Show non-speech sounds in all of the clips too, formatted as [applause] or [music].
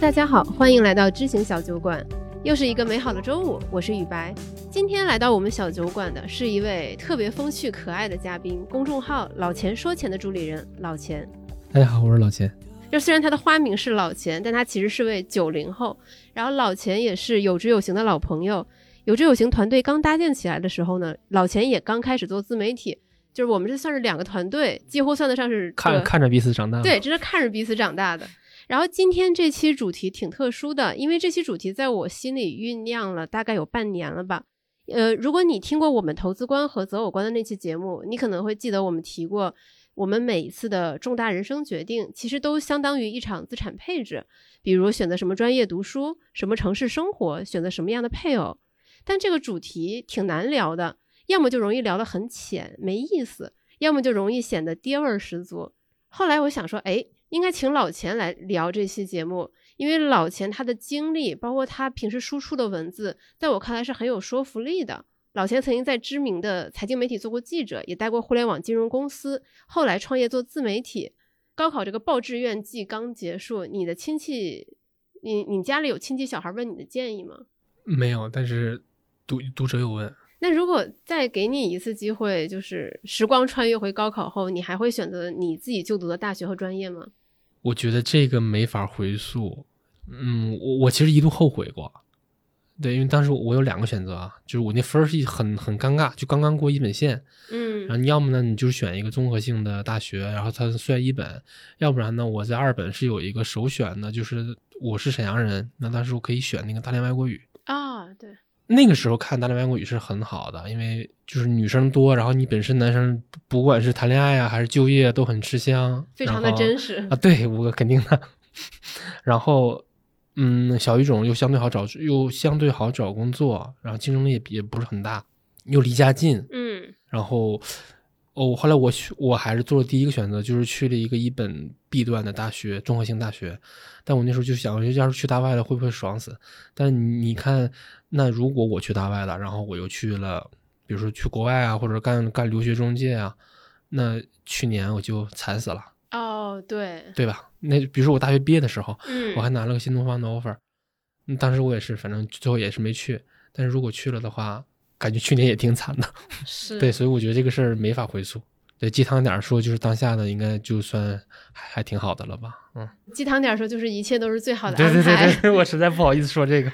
大家好，欢迎来到知行小酒馆，又是一个美好的周五，我是雨白。今天来到我们小酒馆的是一位特别风趣可爱的嘉宾，公众号“老钱说钱”的主理人老钱。大家好，我是老钱。就虽然他的花名是老钱，但他其实是位九零后。然后老钱也是有知有行的老朋友。有知有行团队刚搭建起来的时候呢，老钱也刚开始做自媒体，就是我们这算是两个团队，几乎算得上是看看着彼此长大。对，这是看着彼此长大的。然后今天这期主题挺特殊的，因为这期主题在我心里酝酿了大概有半年了吧。呃，如果你听过我们投资观和择偶观的那期节目，你可能会记得我们提过，我们每一次的重大人生决定，其实都相当于一场资产配置，比如选择什么专业读书，什么城市生活，选择什么样的配偶。但这个主题挺难聊的，要么就容易聊得很浅没意思，要么就容易显得爹味儿十足。后来我想说，哎。应该请老钱来聊这期节目，因为老钱他的经历，包括他平时输出的文字，在我看来是很有说服力的。老钱曾经在知名的财经媒体做过记者，也待过互联网金融公司，后来创业做自媒体。高考这个报志愿季刚结束，你的亲戚，你你家里有亲戚小孩问你的建议吗？没有，但是读读者有问。那如果再给你一次机会，就是时光穿越回高考后，你还会选择你自己就读的大学和专业吗？我觉得这个没法回溯。嗯，我我其实一度后悔过，对，因为当时我有两个选择啊，就是我那分儿是很很尴尬，就刚刚过一本线。嗯，然后你要么呢，你就是选一个综合性的大学，然后它算一本；要不然呢，我在二本是有一个首选的，就是我是沈阳人，那当时我可以选那个大连外国语啊，对。那个时候看大连外国语是很好的，因为就是女生多，然后你本身男生不管是谈恋爱啊还是就业都很吃香，非常的真实啊。对，我肯定的。[laughs] 然后，嗯，小语种又相对好找，又相对好找工作，然后竞争力也也不是很大，又离家近，嗯。然后，哦，后来我去我还是做了第一个选择，就是去了一个一本 B 段的大学，综合性大学。但我那时候就想，要是去大外了会不会爽死？但你看。那如果我去大外了，然后我又去了，比如说去国外啊，或者干干留学中介啊，那去年我就惨死了。哦，对，对吧？那比如说我大学毕业的时候，嗯，我还拿了个新东方的 offer，当时我也是，反正最后也是没去。但是如果去了的话，感觉去年也挺惨的。[laughs] 是，对，所以我觉得这个事儿没法回溯。对，鸡汤点说，就是当下的应该就算还还挺好的了吧？嗯，鸡汤点说，就是一切都是最好的安排。对对对对，[laughs] 我实在不好意思说这个。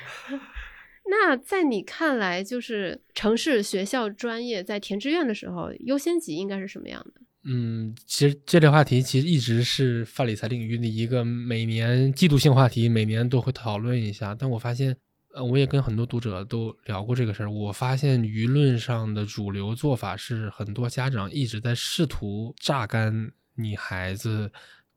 [laughs] 那在你看来，就是城市学校专业在填志愿的时候，优先级应该是什么样的？嗯，其实这类话题其实一直是泛理财领域的一个每年季度性话题，每年都会讨论一下。但我发现，呃，我也跟很多读者都聊过这个事儿。我发现舆论上的主流做法是，很多家长一直在试图榨干你孩子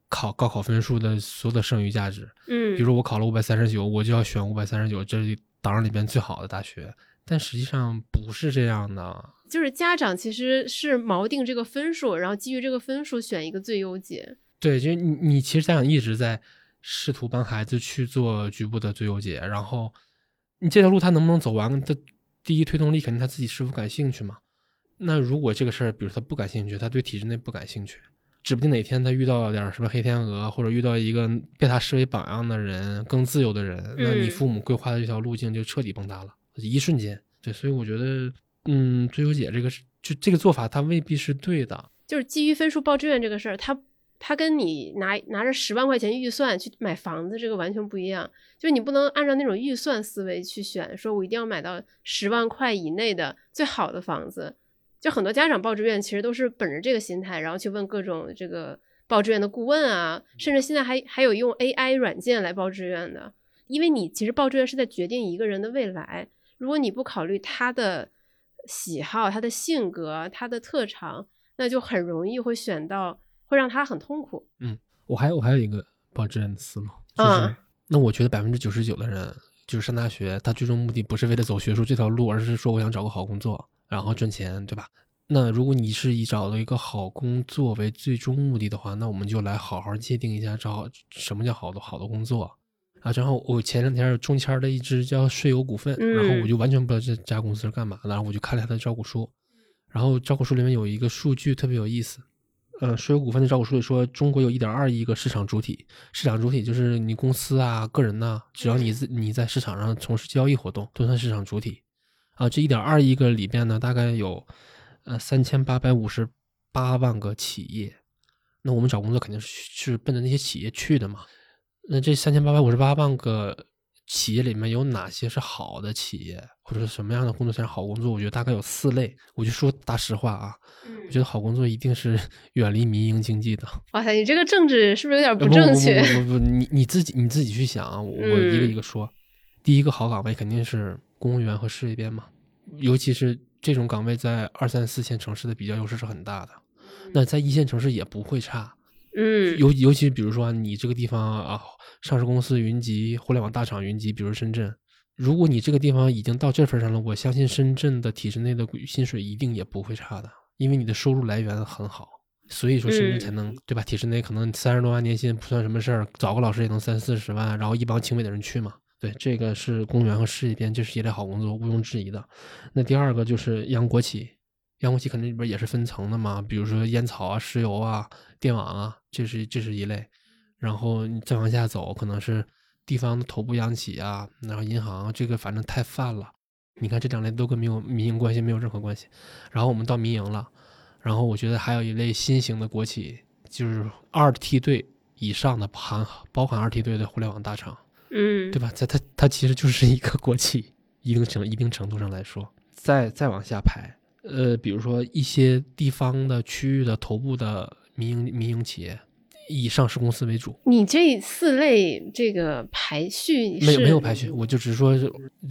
考高考分数的所有的剩余价值。嗯，比如说我考了五百三十九，我就要选五百三十九，这是。榜里边最好的大学，但实际上不是这样的。就是家长其实是锚定这个分数，然后基于这个分数选一个最优解。对，就你你其实家长一直在试图帮孩子去做局部的最优解，然后你这条路他能不能走完的第一推动力肯定他自己是否感兴趣嘛。那如果这个事儿，比如他不感兴趣，他对体制内不感兴趣。指不定哪天他遇到点什么黑天鹅，或者遇到一个被他视为榜样的人，更自由的人，那你父母规划的这条路径就彻底崩塌了，一瞬间。对，所以我觉得，嗯，追优姐这个是就这个做法，它未必是对的。就是基于分数报志愿这个事儿，它它跟你拿拿着十万块钱预算去买房子，这个完全不一样。就是你不能按照那种预算思维去选，说我一定要买到十万块以内的最好的房子。就很多家长报志愿，其实都是本着这个心态，然后去问各种这个报志愿的顾问啊，甚至现在还还有用 AI 软件来报志愿的。因为你其实报志愿是在决定一个人的未来，如果你不考虑他的喜好、他的性格、他的特长，那就很容易会选到会让他很痛苦。嗯，我还我还有一个报志愿的思路，就是那我觉得百分之九十九的人就是上大学，他最终目的不是为了走学术这条路，而是说我想找个好工作。然后赚钱，对吧？那如果你是以找到一个好工作为最终目的的话，那我们就来好好界定一下，找什么叫好的好的工作。啊，然后我前两天中签了一只叫税友股份，然后我就完全不知道这家公司是干嘛的，然后我就看了它的招股书，然后招股书里面有一个数据特别有意思，呃，税友股份的招股书里说，中国有一点二亿个市场主体，市场主体就是你公司啊、个人呐，只要你你在市场上从事交易活动，都算市场主体，啊，这一点二亿个里边呢，大概有呃三千八百五十八万个企业，那我们找工作肯定是是奔着那些企业去的嘛。那这三千八百五十八万个企业里面有哪些是好的企业，或者是什么样的工作才是好工作？我觉得大概有四类。我就说大实话啊，我觉得好工作一定是 [laughs] 远离民营经济的。哇塞，你这个政治是不是有点不正确？不不不，你你自己你自己去想啊，我一个一个说。第一个好岗位肯定是公务员和事业编嘛，尤其是这种岗位在二三四线城市的比较优势是很大的，那在一线城市也不会差。嗯，尤尤其比如说你这个地方啊。上市公司云集，互联网大厂云集，比如深圳。如果你这个地方已经到这份上了，我相信深圳的体制内的薪水一定也不会差的，因为你的收入来源很好，所以说深圳才能对吧？体制内可能三十多万年薪不算什么事儿，找个老师也能三四十万，然后一帮清北的人去嘛。对，这个是公务员和事业编，这是一类好工作，毋庸置疑的。那第二个就是央国企，央国企肯定里边也是分层的嘛，比如说烟草啊、石油啊、电网啊，这是这是一类。然后你再往下走，可能是地方的头部央企啊，然后银行，这个反正太泛了。你看这两类都跟没有民营关系没有任何关系。然后我们到民营了，然后我觉得还有一类新型的国企，就是二梯队以上的含包含二梯队的互联网大厂，嗯，对吧？在它它其实就是一个国企，一定程一定程度上来说，再再往下排，呃，比如说一些地方的区域的头部的民营民营企业。以上市公司为主，你这四类这个排序没有没有排序，我就只是说，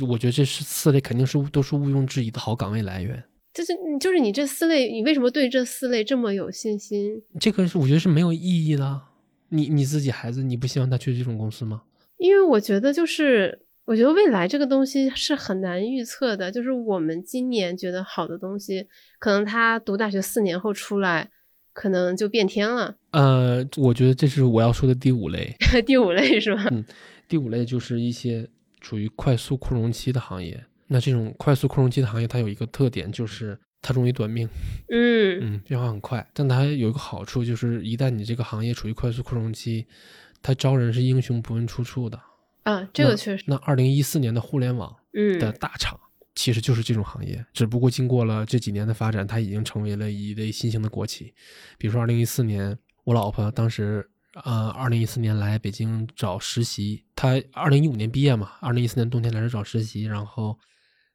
我觉得这是四类肯定是都是毋庸置疑的好岗位来源。就是就是你这四类，你为什么对这四类这么有信心？这个是我觉得是没有意义的。你你自己孩子，你不希望他去这种公司吗？因为我觉得就是我觉得未来这个东西是很难预测的。就是我们今年觉得好的东西，可能他读大学四年后出来。可能就变天了。呃，我觉得这是我要说的第五类。[laughs] 第五类是吧？嗯，第五类就是一些处于快速扩容期的行业。那这种快速扩容期的行业，它有一个特点，就是它容易短命。嗯嗯，变化很快。但它有一个好处，就是一旦你这个行业处于快速扩容期，它招人是英雄不问出处的。啊，这个确实。那二零一四年的互联网的大厂。其实就是这种行业，只不过经过了这几年的发展，它已经成为了一类新型的国企。比如说，二零一四年，我老婆当时，呃，二零一四年来北京找实习，她二零一五年毕业嘛，二零一四年冬天来这找实习，然后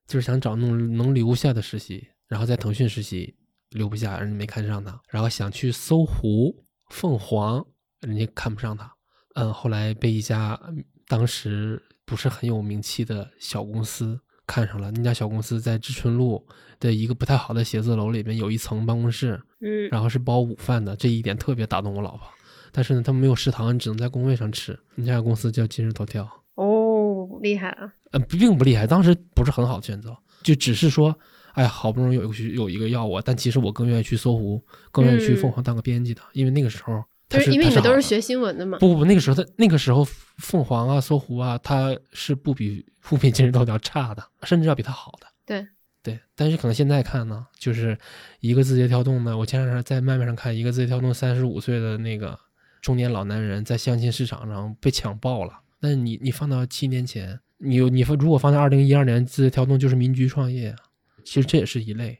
就是想找那种能留下的实习，然后在腾讯实习留不下，人家没看上他，然后想去搜狐、凤凰，人家看不上他，嗯，后来被一家当时不是很有名气的小公司。看上了那家小公司，在知春路的一个不太好的写字楼里面有一层办公室，嗯，然后是包午饭的，这一点特别打动我老婆。但是呢，他们没有食堂，你只能在工位上吃。那家公司叫今日头条，哦，厉害啊！呃，并不厉害，当时不是很好的选择，就只是说，哎，好不容易有一个有一个要我，但其实我更愿意去搜狐，更愿意去凤凰当个编辑的，因为那个时候。就是因为你们都是学新闻的嘛。不不不，那个时候他那个时候凤凰啊、搜狐啊，它是不比不比今日头条差的，甚至要比它好的。对对，但是可能现在看呢，就是一个字节跳动呢，我前两天在麦麦上看，一个字节跳动三十五岁的那个中年老男人在相亲市场上被抢爆了。那你你放到七年前，你你如果放在二零一二年，字节跳动就是民居创业，其实这也是一类。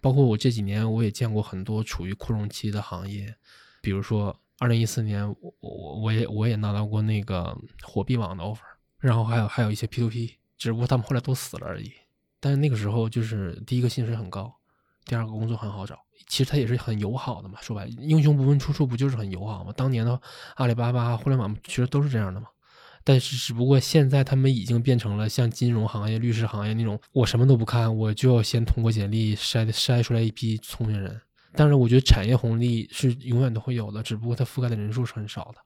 包括我这几年我也见过很多处于扩容期的行业，比如说。二零一四年，我我我也我也拿到过那个火币网的 offer，然后还有还有一些 P to P，只不过他们后来都死了而已。但是那个时候就是第一个薪水很高，第二个工作很好找，其实他也是很友好的嘛。说白，英雄不问出处，不就是很友好吗？当年的阿里巴巴、互联网其实都是这样的嘛。但是只不过现在他们已经变成了像金融行业、律师行业那种，我什么都不看，我就要先通过简历筛筛出来一批聪明人。但是我觉得产业红利是永远都会有的，只不过它覆盖的人数是很少的。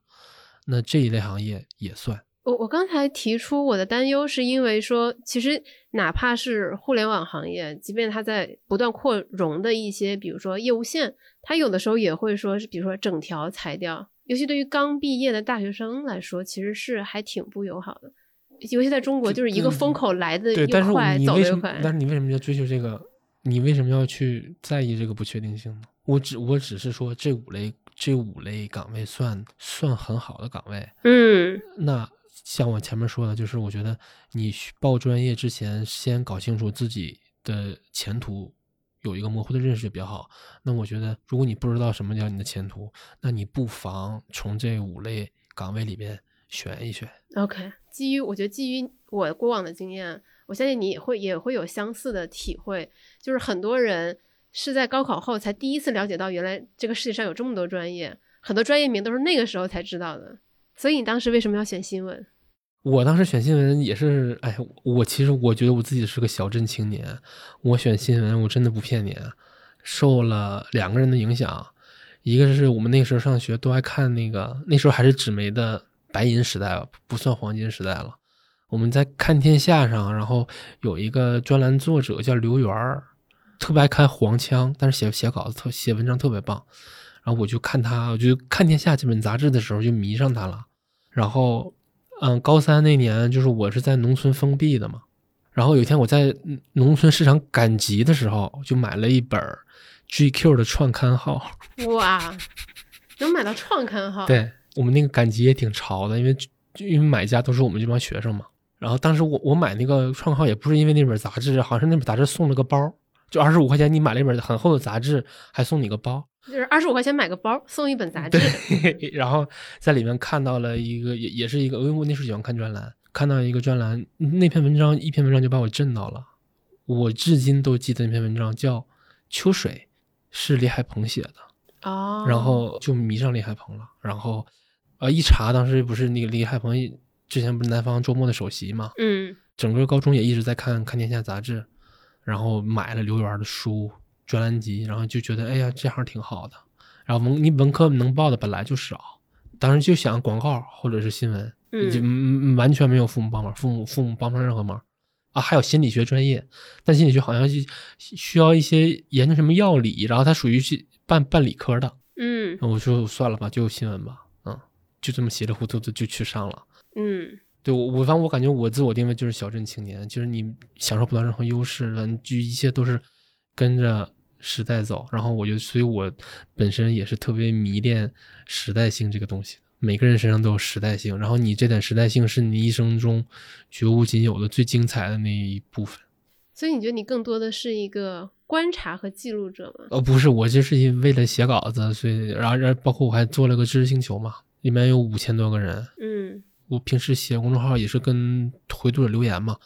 那这一类行业也算。我我刚才提出我的担忧，是因为说，其实哪怕是互联网行业，即便它在不断扩容的一些，比如说业务线，它有的时候也会说是，比如说整条裁掉，尤其对于刚毕业的大学生来说，其实是还挺不友好的。尤其在中国，就是一个风口来的对，但是又快？走的又快。但是你为什么要追求这个？你为什么要去在意这个不确定性呢？我只我只是说这五类这五类岗位算算很好的岗位。嗯那像我前面说的，就是我觉得你去报专业之前，先搞清楚自己的前途，有一个模糊的认识就比较好。那我觉得，如果你不知道什么叫你的前途，那你不妨从这五类岗位里边选一选。，OK。基于我觉得基于我过往的经验，我相信你也会也会有相似的体会，就是很多人是在高考后才第一次了解到，原来这个世界上有这么多专业，很多专业名都是那个时候才知道的。所以你当时为什么要选新闻？我当时选新闻也是，哎，我其实我觉得我自己是个小镇青年，我选新闻我真的不骗你，受了两个人的影响，一个是我们那时候上学都爱看那个，那时候还是纸媒的白银时代，不算黄金时代了。我们在看天下上，然后有一个专栏作者叫刘源儿，特别爱看黄腔，但是写写稿子特写文章特别棒。然后我就看他，我就看天下这本杂志的时候就迷上他了。然后，嗯，高三那年就是我是在农村封闭的嘛。然后有一天我在嗯农村市场赶集的时候，就买了一本 GQ 的创刊号。[laughs] 哇，能买到创刊号？，对我们那个赶集也挺潮的，因为因为买家都是我们这帮学生嘛。然后当时我我买那个创号也不是因为那本杂志，好像是那本杂志送了个包，就二十五块钱，你买了一本很厚的杂志，还送你个包。就是二十五块钱买个包，送一本杂志。对，[laughs] 然后在里面看到了一个，也也是一个，因为我那时候喜欢看专栏，看到一个专栏，那篇文章一篇文章就把我震到了，我至今都记得那篇文章叫《秋水》，是李海鹏写的，哦，然后就迷上李海鹏了，然后呃一查，当时不是那个李海鹏之前不是南方周末的首席嘛，嗯整个高中也一直在看看天下杂志，然后买了刘源的书、专栏集，然后就觉得哎呀这行挺好的。然后文你文科能报的本来就少，当时就想广告或者是新闻，就嗯嗯完全没有父母帮忙，父母父母帮不上任何忙啊。还有心理学专业，但心理学好像是需要一些研究什么药理，然后它属于是办办理科的。嗯我说算了吧，就新闻吧，嗯，就这么稀里糊涂的就去上了。嗯对我，我反正我感觉我自我定位就是小镇青年，就是你享受不到任何优势了，你就一切都是跟着时代走。然后我就，所以我本身也是特别迷恋时代性这个东西。每个人身上都有时代性，然后你这点时代性是你一生中绝无仅有的最精彩的那一部分。所以你觉得你更多的是一个观察和记录者吗？呃，不是，我就是因为了写稿子，所以然后然后包括我还做了个知识星球嘛，里面有五千多个人，嗯我平时写公众号也是跟回读者留言嘛，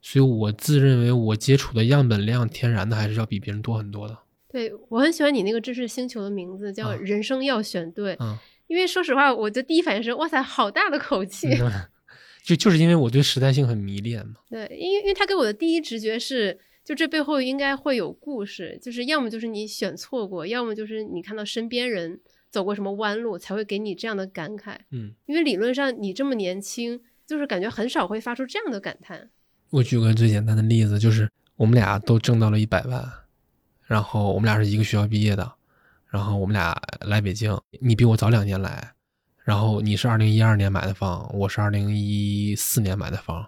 所以我自认为我接触的样本量天然的还是要比别人多很多的。对我很喜欢你那个知识星球的名字叫“啊人生要选对”，嗯，因为说实话，我的第一反应是哇塞，好大的口气。[laughs] 嗯就就是因为我对时代性很迷恋嘛。对，因为因为他给我的第一直觉是，就这背后应该会有故事，就是要么就是你选错过，要么就是你看到身边人走过什么弯路，才会给你这样的感慨。嗯，因为理论上你这么年轻，就是感觉很少会发出这样的感叹。我举个最简单的例子，就是我们俩都挣到了一百万，然后我们俩是一个学校毕业的，然后我们俩来北京，你比我早两年来，然后你是二零一二年买的房，我是二零一四年买的房，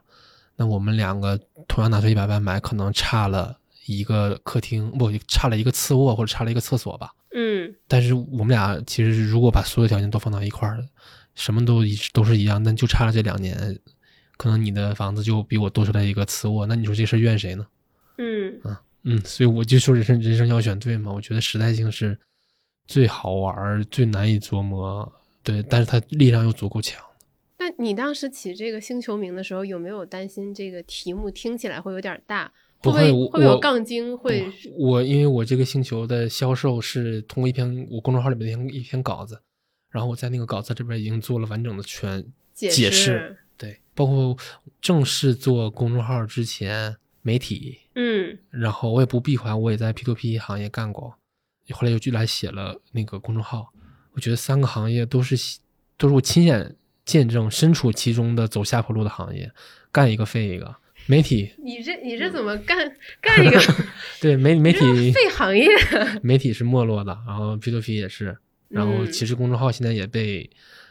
那我们两个同样拿出一百万买，可能差了一个客厅，不差了一个次卧或者差了一个厕所吧。嗯但是我们俩其实如果把所有条件都放到一块儿，什么都一都是一样，但就差了这两年，可能你的房子就比我多出来一个次卧，那你说这事儿怨谁呢？嗯啊嗯，所以我就说人生人生要选对嘛，我觉得时代性是最好玩、最难以琢磨，对，但是它力量又足够强。那你当时起这个星球名的时候，有没有担心这个题目听起来会有点大？会不会会有我杠精？会我我因为我这个星球的销售是通过一篇我公众号里面的一篇一篇稿子，然后我在那个稿子这边已经做了完整的全解释，对，包括正式做公众号之前，媒体，嗯然后我也不闭环，我也在 P to P 行业干过，后来又就来写了那个公众号。我觉得三个行业都是都是我亲眼见证身处其中的走下坡路的行业，干一个废一个。媒体你这你这怎么干 [laughs] 干一个 [laughs] 对媒媒体废行业？[laughs] 媒体是没落的，然后 P to P 也是，然后嗯其实公众号现在也被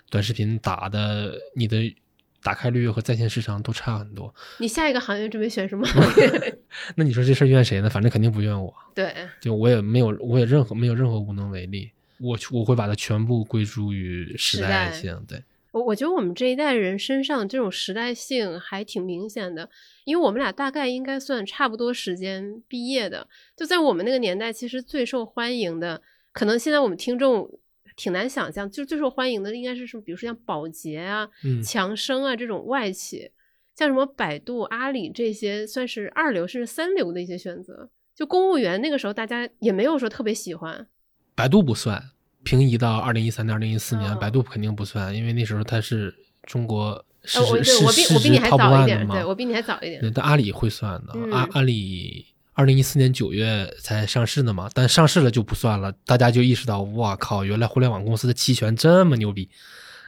短视频打的，你的打开率和在线市场都差很多。你下一个行业准备选什么行业？那你说这事儿怨谁呢？反正肯定不怨我，对，就我也没有，我也任何没有任何无能为力。我我会把它全部归诸于时代性，对，我我觉得我们这一代人身上这种时代性还挺明显的，因为我们俩大概应该算差不多时间毕业的。就在我们那个年代，其实最受欢迎的，可能现在我们听众挺难想象，就最受欢迎的应该是什么？比如说像宝洁啊、嗯强生啊这种外企，像什么百度、阿里这些，算是二流甚至三流的一些选择。就公务员那个时候，大家也没有说特别喜欢。百度不算，平移到二零一三年、二零一四年，哦百度肯定不算，因为那时候它是中国市呃，我值对我比你还 top 早 one 的一点，嘛对我比你还早一点。对，但阿里会算的，嗯阿阿里二零一四年九月才上市的嘛，但上市了就不算了，大家就意识到，哇靠，原来互联网公司的期权这么牛逼。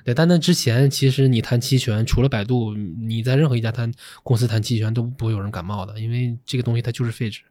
对，但那之前其实你谈期权，除了百度，你在任何一家谈公司谈期权都不会有人感冒的，因为这个东西它就是废纸。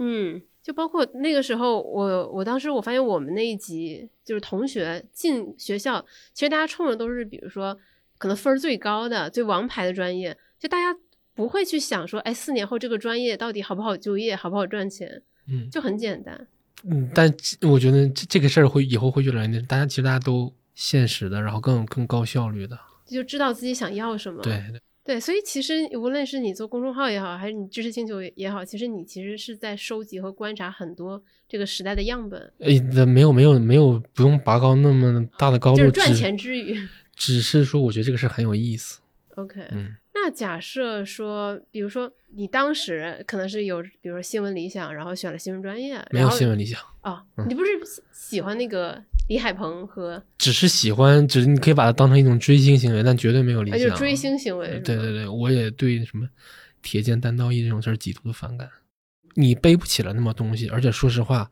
嗯，就包括那个时候，我我当时我发现我们那一级就是同学进学校，其实大家冲的都是比如说可能分儿最高的、最王牌的专业，就大家不会去想说，哎，四年后这个专业到底好不好就业，好不好赚钱，嗯就很简单。嗯，但我觉得这这个事儿会以后会越来越，大家其实大家都现实的，然后更更高效率的。就知道自己想要什么。对，对，所以其实无论是你做公众号也好，还是你知识星球也好，其实你其实是在收集和观察很多这个时代的样本，诶，那没有没有没有，不用拔高那么大的高度，就是赚钱之余。[laughs] 只是说我觉得这个事儿很有意思。OK，嗯，那假设说，比如说你当时可能是有，比如说新闻理想，然后选了新闻专业，没有新闻理想，哦，嗯。你不是喜喜欢那个李海鹏和只是喜欢，只是你可以把它当成一种追星行为，但绝对没有理啊，想。就是追星行为？对对对，我也对什么铁肩担道义这种事儿极度的反感。你背不起来那么东西，而且说实话，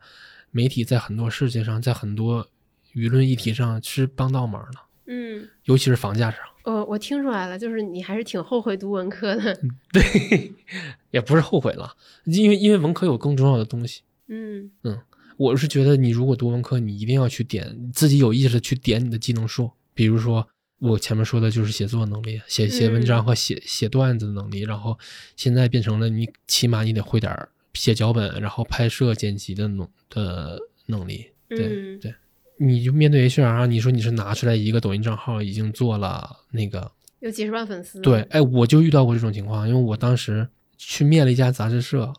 媒体在很多事情上，在很多舆论议题上是帮倒忙的，嗯，尤其是房价上。呃，我听出来了，就是你还是挺后悔读文科的。对，[laughs] 也不是后悔了，因为因为文科有更重要的东西。嗯嗯我是觉得你如果读文科，你一定要去点自己有意识的去点你的技能树，比如说我前面说的就是写作能力，写写文章和写写段子的能力，然后现在变成了你起码你得会点写脚本，然后拍摄剪辑的能的能力。对、嗯对，你就面对 HR，你说你是拿出来一个抖音账号已经做了那个有几十万粉丝。对，，哎，我就遇到过这种情况，因为我当时去面了一家杂志社，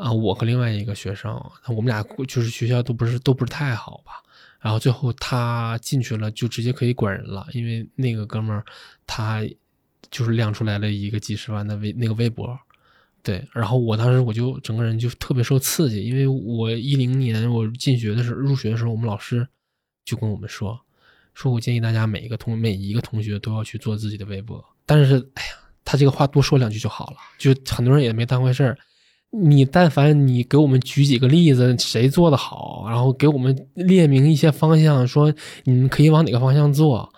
啊，我和另外一个学生，我们俩就是学校都不是都不是太好吧，然后最后他进去了，就直接可以管人了，因为那个哥们儿他就是亮出来了一个几十万的微那个微博。对，然后我当时我就整个人就特别受刺激，因为我一零年我进学的时候，入学的时候，我们老师就跟我们说，说我建议大家每一个同每一个同学都要去做自己的微博。但是，哎呀，他这个话多说两句就好了，就很多人也没当回事儿。你但凡你给我们举几个例子，谁做的好，然后给我们列明一些方向，说你们可以往哪个方向做，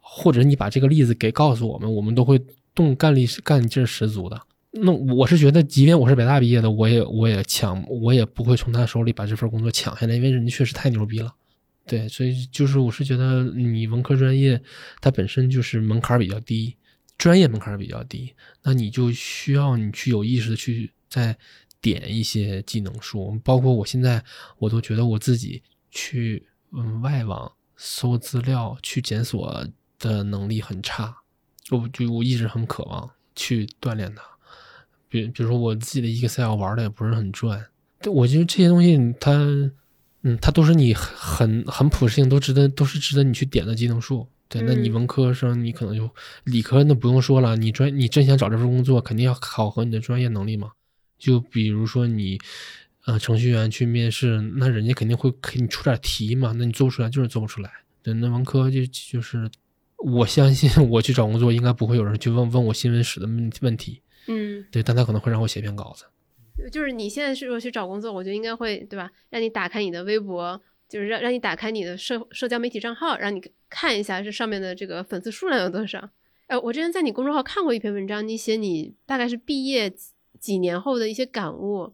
或者你把这个例子给告诉我们，我们都会动干力干劲十足的。那我是觉得，即便我是北大毕业的，我也我也抢，我也不会从他手里把这份工作抢下来，因为人家确实太牛逼了。对，所以就是我是觉得你文科专业它本身就是门槛比较低，专业门槛比较低，那你就需要你去有意识的去再点一些技能书，包括我现在我都觉得我自己去嗯外网搜资料去检索的能力很差，我就我一直很渴望去锻炼它。比比如说我自己的 Excel 玩的也不是很转，对我觉得这些东西它，嗯，它都是你很很普适性，都值得都是值得你去点的技能树。对，那你嗯文科生你可能就理科那不用说了，你专你真想找这份工作，肯定要考核你的专业能力嘛。就比如说你，呃，程序员去面试，那人家肯定会给你出点题嘛，那你做不出来就是做不出来。对，那文科就就是，我相信我去找工作应该不会有人去问问我新闻史的问问题。嗯，对，但他可能会让我写篇稿子。就是你现在是如果去找工作，我觉得应该会对吧？让你打开你的微博，就是让让你打开你的社社交媒体账号，让你看一下这上面的这个粉丝数量有多少。呃，我之前在你公众号看过一篇文章，你写你大概是毕业几几年后的一些感悟，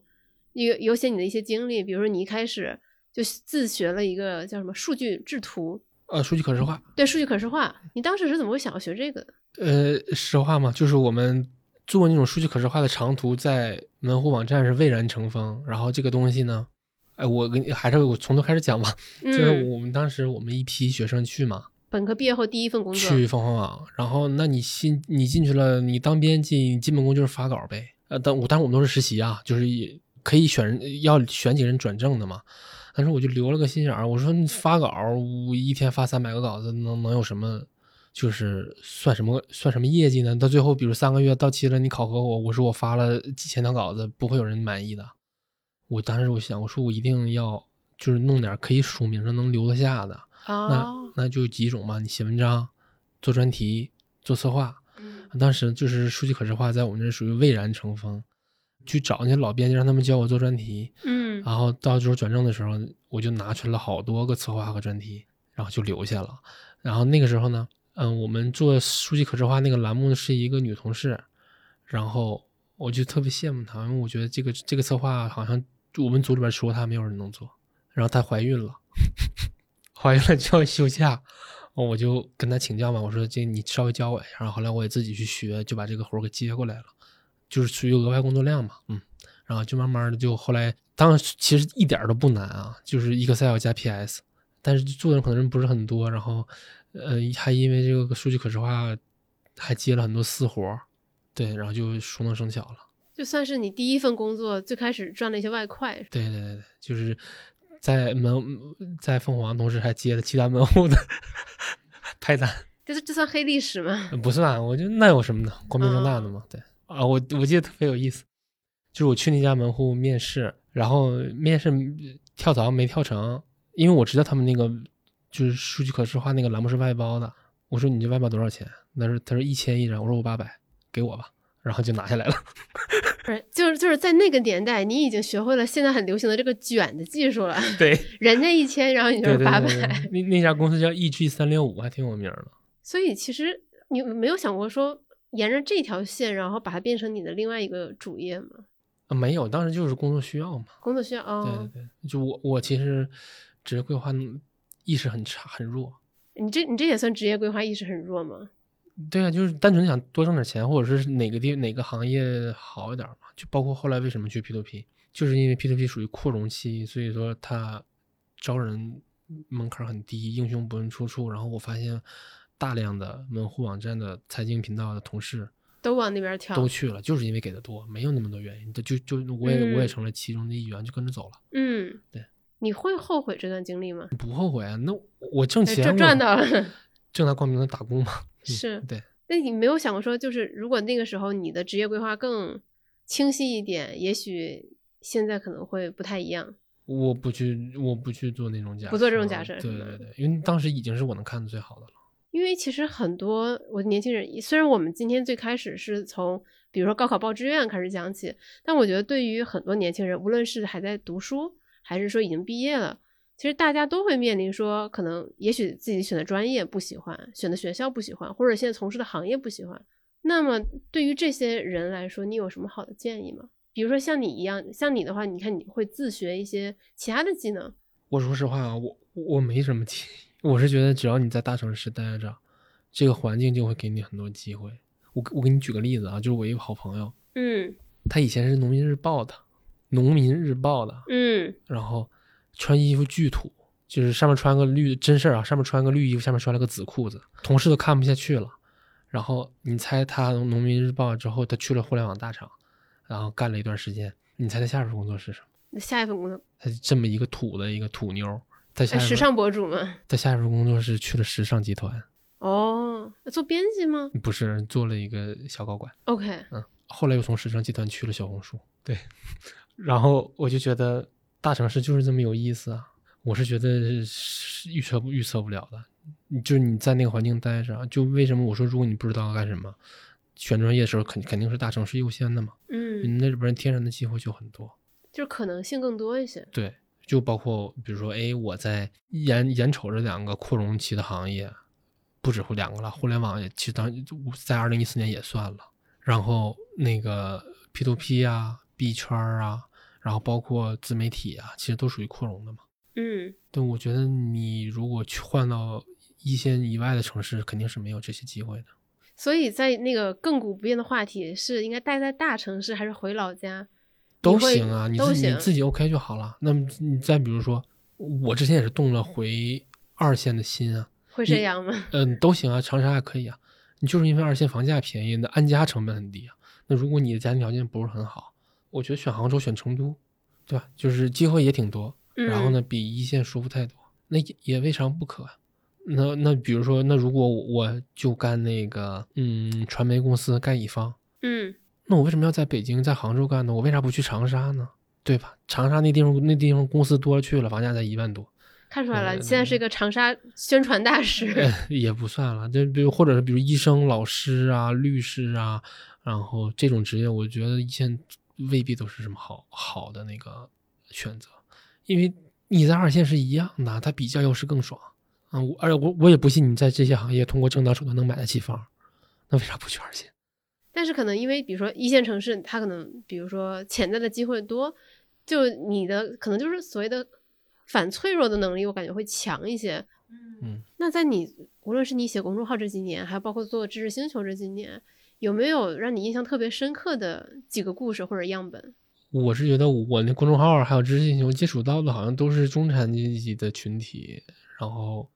有有写你的一些经历，比如说你一开始就自学了一个叫什么数据制图，呃，数据可视化，对，数据可视化。你当时是怎么会想要学这个的？呃，实话嘛，就是我们做那种数据可视化的长图，在门户网站是蔚然成风。然后这个东西呢，哎，我跟你还是我从头开始讲吧。就是嗯，我们当时我们一批学生去嘛，本科毕业后第一份工作，去凤凰网，然后那你新你进去了，你当编辑，你基本功就是发稿呗。呃，但我当然我们都是实习啊，就是也可以选人要选几个人转正的嘛。但是我就留了个心眼儿，我说你发稿，我一天发三百个稿子，能能有什么？就是算什么算什么业绩呢？到最后，比如三个月到期了，你考核我，我说我发了几千条稿子，不会有人满意的。我当时我想，我说我一定要就是弄点可以署名的能留得下的。那哦，那就几种嘛，你写文章、做专题、做策划。嗯当时就是数据可视化在我们这属于蔚然成风，去找那些老编辑让他们教我做专题，嗯然后到时候转正的时候，我就拿出了好多个策划和专题，然后就留下了。然后那个时候呢，嗯，我们做数据可视化那个栏目是一个女同事，然后我就特别羡慕她，因为我觉得这个这个策划好像我们组里边除了她没有人能做。然后她怀孕了，[laughs] 怀孕了就要休假，我就跟他请教嘛，我说这你稍微教我一下。然后后来我也自己去学，就把这个活儿给接过来了，就是属于额外工作量嘛，嗯。然后就慢慢的就后来，当时其实一点儿都不难啊，就是 Excel 加 PS，但是做的人可能人不是很多，然后呃还因为这个数据可视化还接了很多私活儿，对，然后就熟能生巧了。就算是你第一份工作，最开始赚了一些外快，对对对对，就是在门在凤凰同时还接了其他门户的派单，这是这算黑历史吗？不算，我觉得那有什么呢？光明正大的嘛。对啊，我我记得特别有意思，就是我去那家门户面试，然后面试跳槽没跳成，因为我知道他们那个就是数据可视化那个栏目是外包的。我说你这外包多少钱？他说他说一千一张，我说我八百，给我吧，然后就拿下来了。不是，就是就是在那个年代，你已经学会了现在很流行的这个卷的技术了。[laughs] 对人家一千，然后你就是八百。那那家公司叫 EG 三六五，还挺有名的。所以其实你没有想过说沿着这条线，然后把它变成你的另外一个主业吗？啊，没有，当时就是工作需要嘛。工作需要对哦对，对，就我我其实职业规划意识很差很弱。你这你这也算职业规划意识很弱吗？对啊，就是单纯想多挣点钱，或者是哪个地哪个行业好一点嘛。就包括后来为什么去 P to P，就是因为 P to P 属于扩容期，所以说它招人门槛很低，英雄不问出处。然后我发现大量的门户网站的财经频道的同事都往那边跳。都去了，就是因为给的多，没有那么多原因。就就我也、我也嗯成了其中的一员，就跟着走了，嗯，对。你会后悔这段经历吗？不后悔啊。那我挣钱，赚到了。[laughs] 正大光明的打工嘛。嗯是对，那你没有想过说，就是如果那个时候你的职业规划更清晰一点，也许现在可能会不太一样。我不去，我不去做那种假设，不做这种假设对对对，因为当时已经是我能看的最好的了。因为其实很多我的年轻人，虽然我们今天最开始是从比如说高考报志愿开始讲起，但我觉得对于很多年轻人，无论是还在读书，还是说已经毕业了，其实大家都会面临说，可能也许自己选的专业不喜欢，选的学校不喜欢，或者现在从事的行业不喜欢。那么对于这些人来说，你有什么好的建议吗？比如说像你一样，像你的话，你看你会自学一些其他的技能，我说实话啊，我我没什么建议，我是觉得只要你在大城市待着，这个环境就会给你很多机会。我我给你举个例子啊，就是我一个好朋友，嗯他以前是农民日报的，农民日报的，嗯然后穿衣服巨土，就是上面穿个绿真事儿啊，上面穿个绿衣服，下面穿了个紫裤子，同事都看不下去了。然后你猜他从农民日报之后，他去了互联网大厂，然后干了一段时间，你猜他下一份工作是什么？那下一份工作，他这么一个土的一个土妞儿，他下哎 [laughs] 时尚博主吗。他下一份工作是去了时尚集团，哦，做编辑吗不是做了一个小高管，？OK，嗯，后来又从时尚集团去了小红书，对，[laughs] 然后我就觉得大城市就是这么有意思啊，我是觉得是预测不预测不了的，就是你在那个环境待着，就为什么我说如果你不知道干什么，选专业的时候肯肯定是大城市优先的嘛，嗯，你那里边天然的机会就很多，就是可能性更多一些。对，就包括比如说，哎，我在眼眼瞅着两个扩容期的行业，不止两个了，互联网也其实当在二零一四年也算了，然后那个 P to P 啊、币圈啊，然后包括自媒体啊，其实都属于扩容的嘛。嗯对，我觉得你如果去换到一线以外的城市，肯定是没有这些机会的。所以在那个亘古不变的话题是应该待在大城市还是回老家？都行啊，你自己你自己 OK 就好了。那么你再比如说，我之前也是动了回二线的心啊，回沈阳吗？[laughs] 嗯，都行啊，长沙还可以啊。你就是因为二线房价便宜，那安家成本很低啊。那如果你的家庭条件不是很好，我觉得选杭州、选成都，对吧？就是机会也挺多，然后呢，比一线舒服太多，那也也未尝不可。那那比如说，那如果我就干那个嗯传媒公司干乙方，嗯？嗯，那我为什么要在北京、在杭州干呢？我为啥不去长沙呢？对吧？长沙那地方那地方公司多了去了，房价才一万多。看出来了，对你现在是一个长沙宣传大使。[laughs] 呃，也不算了，就比如或者是比如医生、老师啊、律师啊，然后这种职业，我觉得一线未必都是什么好好的那个选择，因为你在二线是一样的，它比较优势更爽啊。我而且我我也不信你在这些行业通过正当手段能买得起房，那为啥不去二线？但是可能因为比如说一线城市，它可能比如说潜在的机会多，就你的可能就是所谓的反脆弱的能力，我感觉会强一些。嗯，那在你无论是你写公众号这几年，还有包括做知识星球这几年，有没有让你印象特别深刻的几个故事或者样本？我是觉得我那公众号还有知识星球接触到的，好像都是中产阶级的群体，然后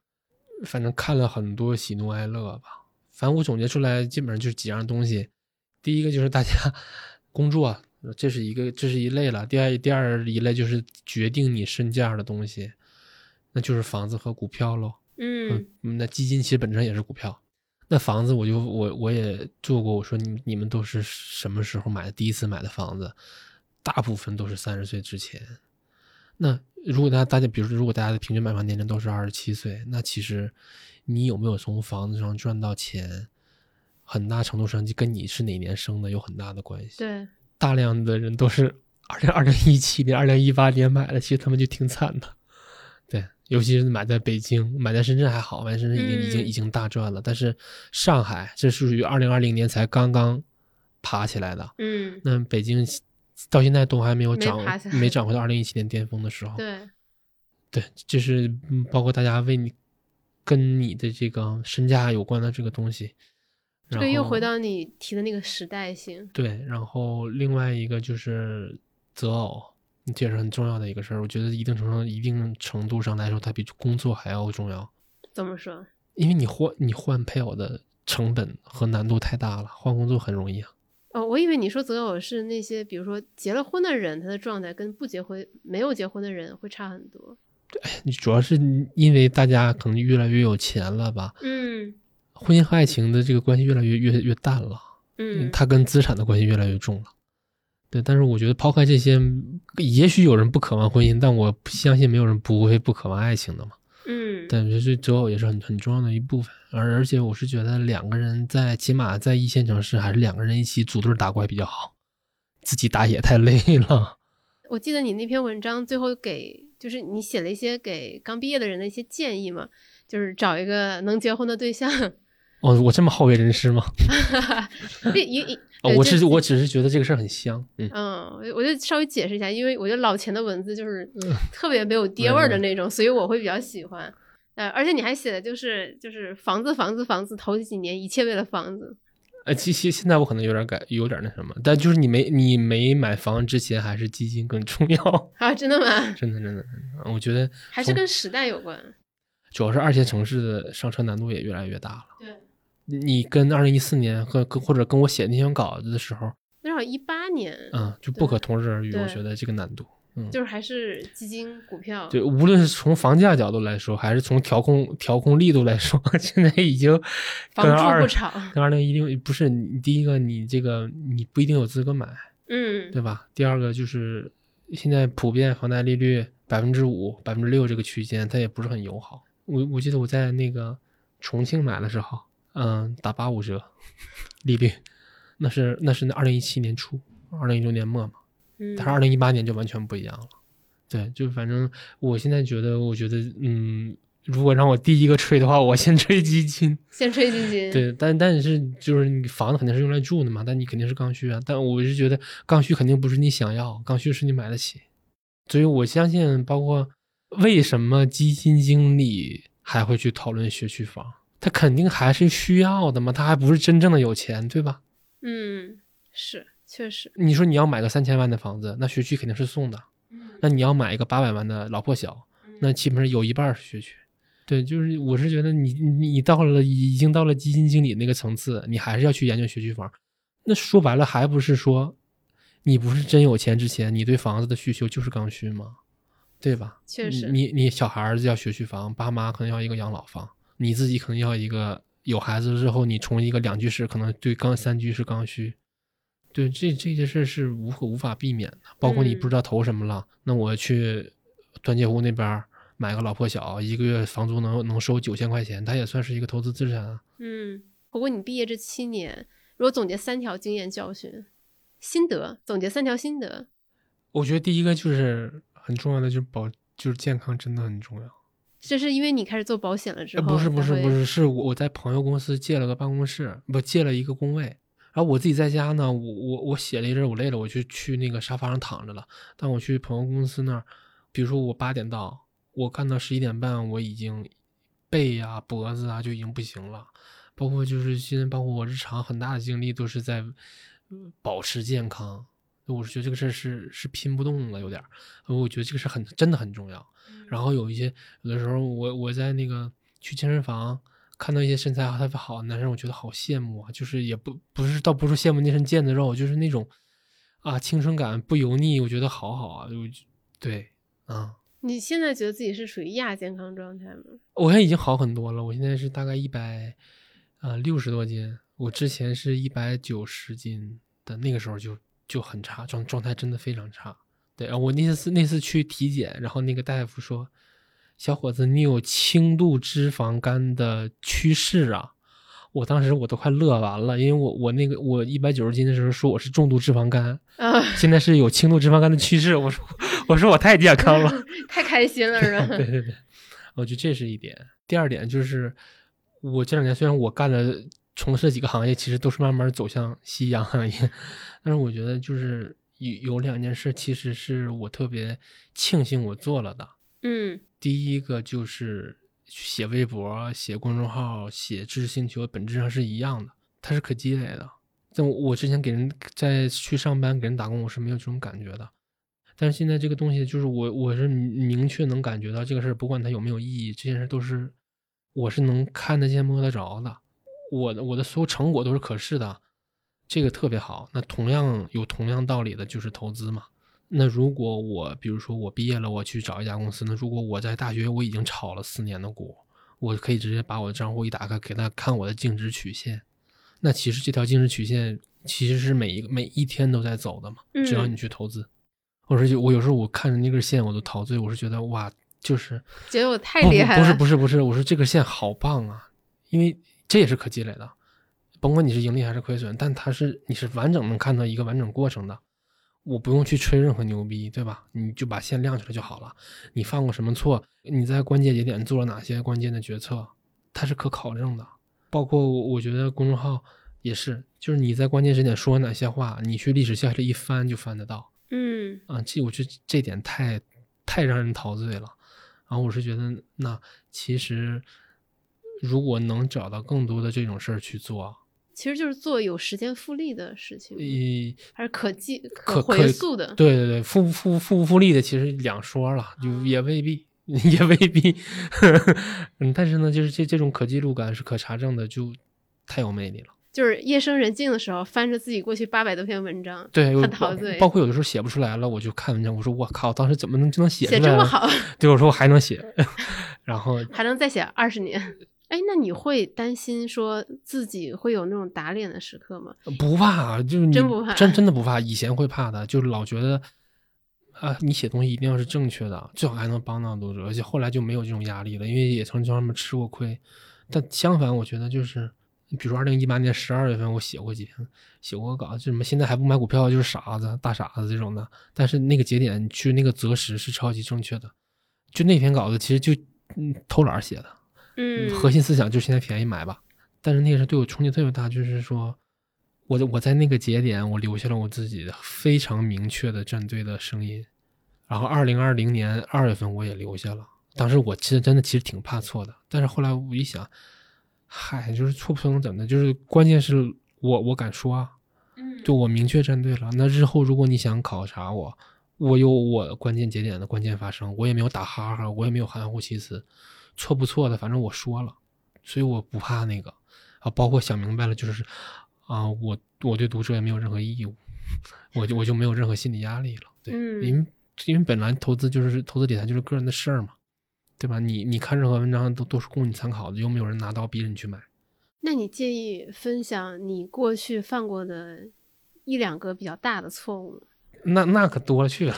反正看了很多喜怒哀乐吧。反正我总结出来，基本上就是几样东西。第一个就是大家 [laughs] 工作，这是一个，这是一类了。第二，第二一类就是决定你身价的东西，那就是房子和股票喽。嗯嗯，那基金其实本质上也是股票。那房子我就我我也做过，我说你你们都是什么时候买的？第一次买的房子，大部分都是三十岁之前。那如果大家大家比如说，如果大家的平均买房年龄都是二十七岁，那其实你有没有从房子上赚到钱，很大程度上就跟你是哪年生的有很大的关系。对，大量的人都是二零二零一七年、二零一八年买的，其实他们就挺惨的。对，尤其是买在北京，买在深圳还好，买在深圳已经、已经嗯已经大赚了。但是上海这是属于二零二零年才刚刚爬起来的，嗯，那北京到现在都还没有涨没涨回到二零一七年巅峰的时候。对，对，就是嗯包括大家为你跟你的这个身价有关的这个东西。这个又回到你提的那个时代性。对，然后另外一个就是择偶，这也是很重要的一个事儿。我觉得一定程度一定程度上来说，它比工作还要重要，怎么说？因为你换你换配偶的成本和难度太大了，换工作很容易啊。哦，我以为你说择偶是那些，比如说结了婚的人，他的状态跟不结婚、没有结婚的人会差很多。你主要是因为大家可能越来越有钱了吧，嗯婚姻和爱情的这个关系越来越越越淡了。嗯，它跟资产的关系越来越重了。对，但是我觉得抛开这些，也许有人不渴望婚姻，但我相信没有人不会不渴望爱情的嘛。嗯但是这择偶也是很很重要的一部分，而而且我是觉得两个人在起码在一线城市，还是两个人一起组队打怪比较好，自己打野太累了。我记得你那篇文章最后给，就是你写了一些给刚毕业的人的一些建议嘛，就是找一个能结婚的对象。哦，我这么好为人师吗？[laughs] 对，一一哦，对这我是我只是觉得这个事儿很香，嗯，嗯，我我就稍微解释一下，因为我觉得老钱的文字就是嗯特别没有爹味儿的那种，所以我会比较喜欢。呃，而且你还写的就是就是房子房子房子，头几年一切为了房子。呃，其实现在我可能有点改，有点那什么，但就是你没你没买房之前，还是基金更重要，[laughs] 啊，真的吗？真的，真的我觉得还是跟时代有关。主要是二线城市的上车难度也越来越大了。对，你跟二零一四年和跟或者跟我写那篇稿子的时候，那会一八年，嗯，就不可同日而语。我觉得这个难度，嗯，就是还是基金股票。对，无论是从房价角度来说，还是从调控调控力度来说，[laughs] 现在已经跟二。跟二零一六不是你第一个，你这个你不一定有资格买，嗯，对吧？第二个就是现在普遍房贷利率百分之五、百分之六这个区间，它也不是很友好。我我记得我在那个重庆买的时候，嗯，打八五折利率，那是那是那二零一七年初，二零一六年末嘛，嗯但是二零一八年就完全不一样了。对，就反正我现在觉得，我觉得，嗯，如果让我第一个吹的话，我先吹基金。先吹基金。对，但但是就是你房子肯定是用来住的嘛，但你肯定是刚需啊。但我是觉得刚需肯定不是你想要，刚需是你买得起。所以我相信，包括为什么基金经理还会去讨论学区房？他肯定还是需要的嘛，他还不是真正的有钱，对吧？嗯，是，确实。你说你要买个三千万的房子，那学区肯定是送的。那你要买一个八百万的老破小，那基本上有一半是学区。对，就是我是觉得你你到了已经到了基金经理那个层次，你还是要去研究学区房。那说白了，还不是说你不是真有钱之前，你对房子的需求就是刚需吗？对吧？确实，你你小孩子要学区房，爸妈可能要一个养老房，你自己可能要一个有孩子之后，你从一个两居室可能对刚三居是刚需。对，这这些事是无可无法避免的。包括你不知道投什么了，那我去端界湖那边买个老破小，一个月房租能能收九千块钱，它也算是一个投资资产啊。嗯，不过你毕业这七年，如果总结三条经验教训、心得，总结三条心得，我觉得第一个就是很重要的，就是保，就是健康真的很重要。这是因为你开始做保险了之后？不是不是不是，是我在朋友公司借了个办公室，不借了一个工位，然后我自己在家呢，我我我写了一阵，我累了，我就去那个沙发上躺着了。但我去朋友公司那儿，比如说我八点到。我干到十一点半，我已经背呀、脖子啊就已经不行了，包括就是现在，包括我日常很大的精力都是在保持健康。我是觉得这个事儿是是拼不动了，有点儿。我觉得这个事很真的很重要。然后有一些有的时候，我我在那个去健身房看到一些身材特别好的男生，我觉得好羡慕啊。就是也不不是倒不是羡慕那身腱子肉，就是那种啊青春感不油腻，我觉得好好啊。就对啊。你现在觉得自己是属于亚健康状态吗？我现在已经好很多了，我现在是大概一百，呃，六十多斤。我之前是一百九十斤的，那个时候就就很差，状状态真的非常差。对我那次那次去体检，然后那个大夫说：“小伙子，你有轻度脂肪肝的趋势啊。”我当时我都快乐完了，因为我我那个我一百九十斤的时候说我是重度脂肪肝，啊，现在是有轻度脂肪肝的趋势。我说我说我太健康了，[laughs] 太开心了是吧？[laughs] 对对对，我觉得这是一点。第二点就是，我这两年虽然我干了从事几个行业，其实都是慢慢走向夕阳行业，但是我觉得就是有有两件事，其实是我特别庆幸我做了的。嗯，第一个就是。写微博、写公众号、写知识星球，本质上是一样的，它是可积累的。但我之前给人在去上班给人打工，我是没有这种感觉的。但是现在这个东西，就是我我是明确能感觉到这个事儿，不管它有没有意义，这件事都是我是能看得见、摸得着的。我的我的所有成果都是可视的，这个特别好。那同样有同样道理的就是投资嘛。那如果我，比如说我毕业了，我去找一家公司，那如果我在大学我已经炒了四年的股，我可以直接把我的账户一打开，给他看我的净值曲线。那其实这条净值曲线其实是每一个每一天都在走的嘛，只要你去投资。我说就我有时候我看着那根线我都陶醉，我是觉得哇，就是觉得我太厉害了。不是不是不是，我说这根线好棒啊，因为这也是可积累的，甭管你是盈利还是亏损，但它是你是完整能看到一个完整过程的。我不用去吹任何牛逼，对吧？你就把线亮出来就好了。你犯过什么错？你在关键节点做了哪些关键的决策？它是可考证的。包括我觉得公众号也是，就是你在关键时点说哪些话，你去历史下里一翻就翻得到。嗯啊，这我觉得这点太太让人陶醉了。然后我是觉得，那其实如果能找到更多的这种事儿去做。其实就是做有时间复利的事情，还是可记可回溯的。对对对，复复复不复利的其实两说了，就也未必，[laughs] 也未必。[laughs] 嗯，但是呢，就是这这种可记录感是可查证的，就太有魅力了。就是夜深人静的时候，翻着自己过去八百多篇文章，对，很陶醉。包括有的时候写不出来了，我就看文章，我说我靠，当时怎么能就能写写这么好？[laughs] 对，我说我还能写，然后还能再写二十年。哎，那你会担心说自己会有那种打脸的时刻吗？不怕，就是真不怕，真真的 [laughs] 不怕。以前会怕的，就是老觉得，啊，你写东西一定要是正确的，最好还能帮到读者。而且后来就没有这种压力了，因为也曾经他们吃过亏。但相反，我觉得就是，比如二零一八年十二月份，我写过几篇，写过稿，就什么现在还不买股票就是傻子、大傻子这种的。但是那个节点去那个择时是超级正确的。就那篇稿子其实就嗯偷懒写的。嗯，核心思想就是现在便宜买吧。但是那个时候对我冲击特别大，就是说，我我在那个节点，我留下了我自己的非常明确的站队的声音，然后二零二零年二月份我也留下了。当时我其实真的其实挺怕错的，但是后来我一想，嗨，就是错不错能怎么的？就是关键是我我敢说啊，嗯就我明确站队了。那日后如果你想考察我，我有我关键节点的关键发生，我也没有打哈哈，我也没有含糊其辞，错不错的，反正我说了，所以我不怕那个啊。包括想明白了，就是啊，我我对读者也没有任何义务，我就我就没有任何心理压力了。对，嗯因为因为本来投资就是投资理财就是个人的事儿嘛，对吧？你你看任何文章都都是供你参考的，又没有人拿刀逼着你去买。那你介意分享你过去犯过的一两个比较大的错误吗？那那可多了去了。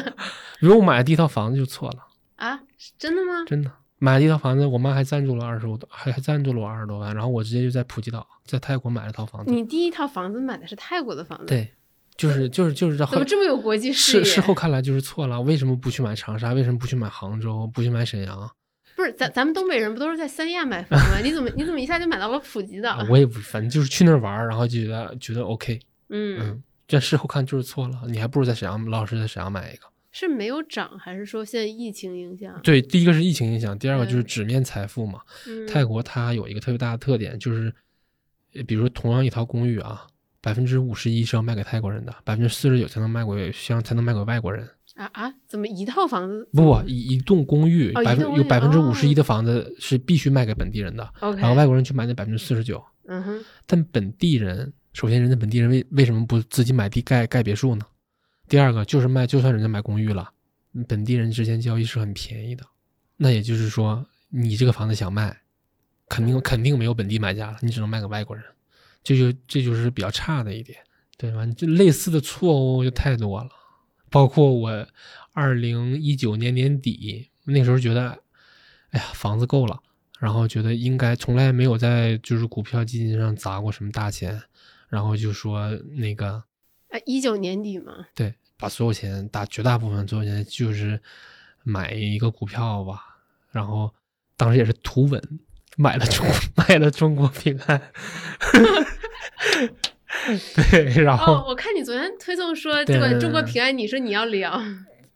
[laughs] 比如我买的第一套房子就错了，啊，是真的吗？真的买了一套房子，我妈还赞助了二十多，还还赞助了我二十多万，然后我直接就在普吉岛，在泰国买了套房子。你第一套房子买的是泰国的房子，，对，就是就是就是这后怎么这么有国际视事野？事后看来就是错了，为什么不去买长沙？为什么不去买杭州？不去买沈阳？不是咱咱们东北人不都是在三亚买房吗？你怎么你怎么一下就买到了普吉岛？啊我也不，反正就是去那儿玩，然后就觉得觉得 OK，嗯，嗯，这事后看就是错了，你还不如在沈阳老老实实在沈阳买一个。是没有涨，还是说现在疫情影响？对，第一个是疫情影响，第二个就是嗯纸面财富嘛。嗯，泰国它有一个特别大的特点，就是，呃比如说同样一套公寓啊，百分之五十一是要卖给泰国人的，百分之四十九才能卖给像才能卖给外国人。啊啊，怎么一套房子不不，一一栋公寓百分有百分之五十哦一的房子是必须卖给本地人的然后外国人去买那百分之四十九。嗯哼，但本地人，首先人家本地人为为什么不自己买地盖盖别墅呢？第二个就是卖，就算人家买公寓了，本地人之间交易是很便宜的。那也就是说，你这个房子想卖，肯定肯定没有本地买家了，你只能卖给外国人。这就这就是比较差的一点，对吧？这类似的错误就太多了，包括我二零一九年年底那时候觉得，哎呀，房子够了。然后觉得应该从来没有在就是股票基金上砸过什么大钱，然后就说那个啊，一九年底嘛，对，把所有钱大绝大部分所有钱就是买一个股票吧，然后当时也是图稳，买了中 [laughs] 买了中国平安，[laughs] 对，然后、哦，我看你昨天推送说这个中国平安，你说你要聊，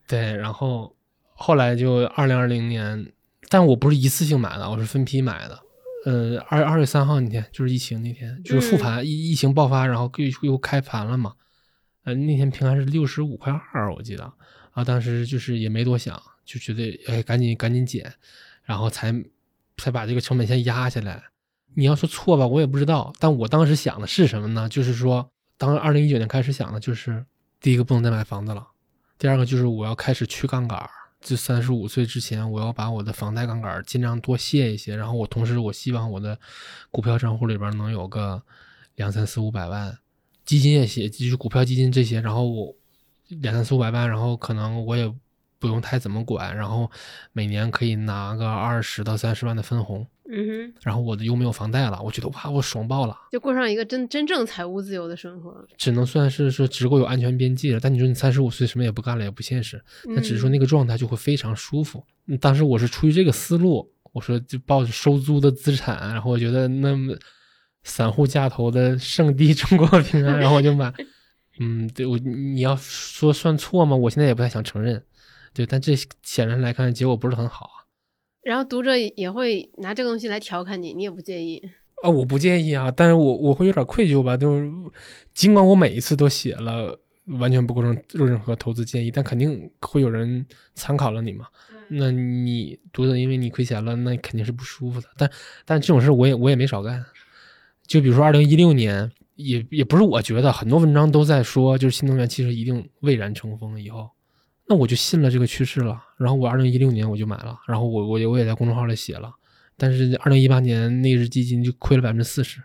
对，然后后来就二零二零年，但我不是一次性买的，我是分批买的。呃，二二月三号那天就是疫情那天，就是复盘，疫、疫情爆发，然后又又开盘了嘛。呃，那天平安是六十五块二，我记得啊，当时就是也没多想，就觉得哎，赶紧赶紧减，然后才才把这个成本先压下来。你要说错吧，我也不知道，但我当时想的是什么呢？就是说，当二零一九年开始想的就是，第一个不能再买房子了，第二个就是我要开始去杠杆。就三十五岁之前，我要把我的房贷杠杆儿尽量多卸一些，然后我同时我希望我的股票账户里边能有个两三四五百万，基金也写，就是股票基金这些，然后我两三四五百万，然后可能我也不用太怎么管，然后每年可以拿个二十到三十万的分红，嗯哼，然后我的又没有房贷了，我觉得哇，我爽爆了。就过上一个真真正财务自由的生活。只能算是说只够有安全边际了，但你说你三十五岁什么也不干了也不现实，那只是说嗯那个状态就会非常舒服。嗯当时我是出于这个思路，我说就抱着收租的资产，然后我觉得那么散户价投的圣地中国平安，然后我就买。[laughs] 嗯，对我你要说算错吗？我现在也不太想承认，对，但这显然来看结果不是很好啊。然后读者也会拿这个东西来调侃你，你也不介意。啊，我不介意啊，但是我我会有点愧疚吧，就是尽管我每一次都写了完全不构成任何投资建议，但肯定会有人参考了你嘛。那你读者因为你亏钱了，那肯定是不舒服的。但但这种事我也我也没少干，就比如说二零一六年，也也不是我觉得很多文章都在说，就是新能源汽车一定蔚然成风以后，那我就信了这个趋势了。然后我二零一六年我就买了，然后我我也我也在公众号里写了。但是二零一八年那只基金就亏了百分之四十，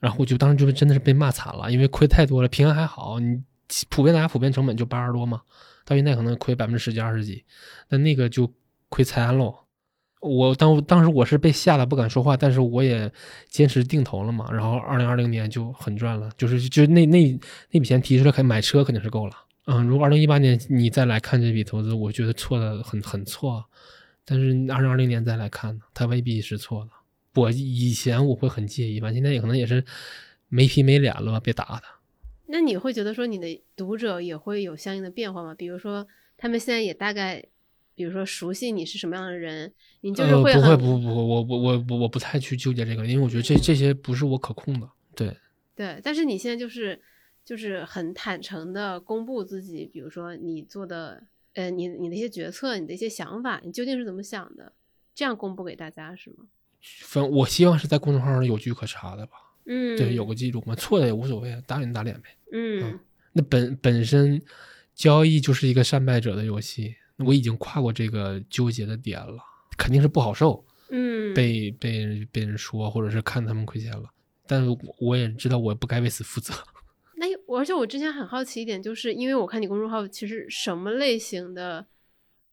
然后我就当时就真的是被骂惨了，因为亏太多了。平安还好，你普遍大家普遍成本就八十多嘛，到现在可能亏百分之十几、二十几，但那个就亏惨喽。我当当时我是被吓得不敢说话，但是我也坚持定投了嘛。然后二零二零年就很赚了，就是就那那那笔钱提出来，可以买车肯定是够了。嗯，如果二零一八年你再来看这笔投资，我觉得错的很很错。但是二零二零年再来看，它未必是错的。我以前我会很介意吧，现在也可能也是没皮没脸了吧，别打他。那你会觉得说你的读者也会有相应的变化吗？比如说他们现在也大概，比如说熟悉你是什么样的人，你就是呃、会很、不会不不我我我我我不太去纠结这个，因为我觉得这这些不是我可控的。对，对，但是你现在就是就是很坦诚的公布自己，比如说你做的呃你你的一些决策，你的一些想法，你究竟是怎么想的，这样公布给大家是吗？反我希望是在公众号上有据可查的吧。嗯，对，有个记录嘛，错的也无所谓，打脸打脸呗。嗯那本本身交易就是一个善败者的游戏，我已经跨过这个纠结的点了，肯定是不好受，嗯，被被人被人说，或者是看他们亏钱了。但是我我也知道我不该为此负责。[laughs] 那而且我之前很好奇一点，就是因为我看你公众号，其实什么类型的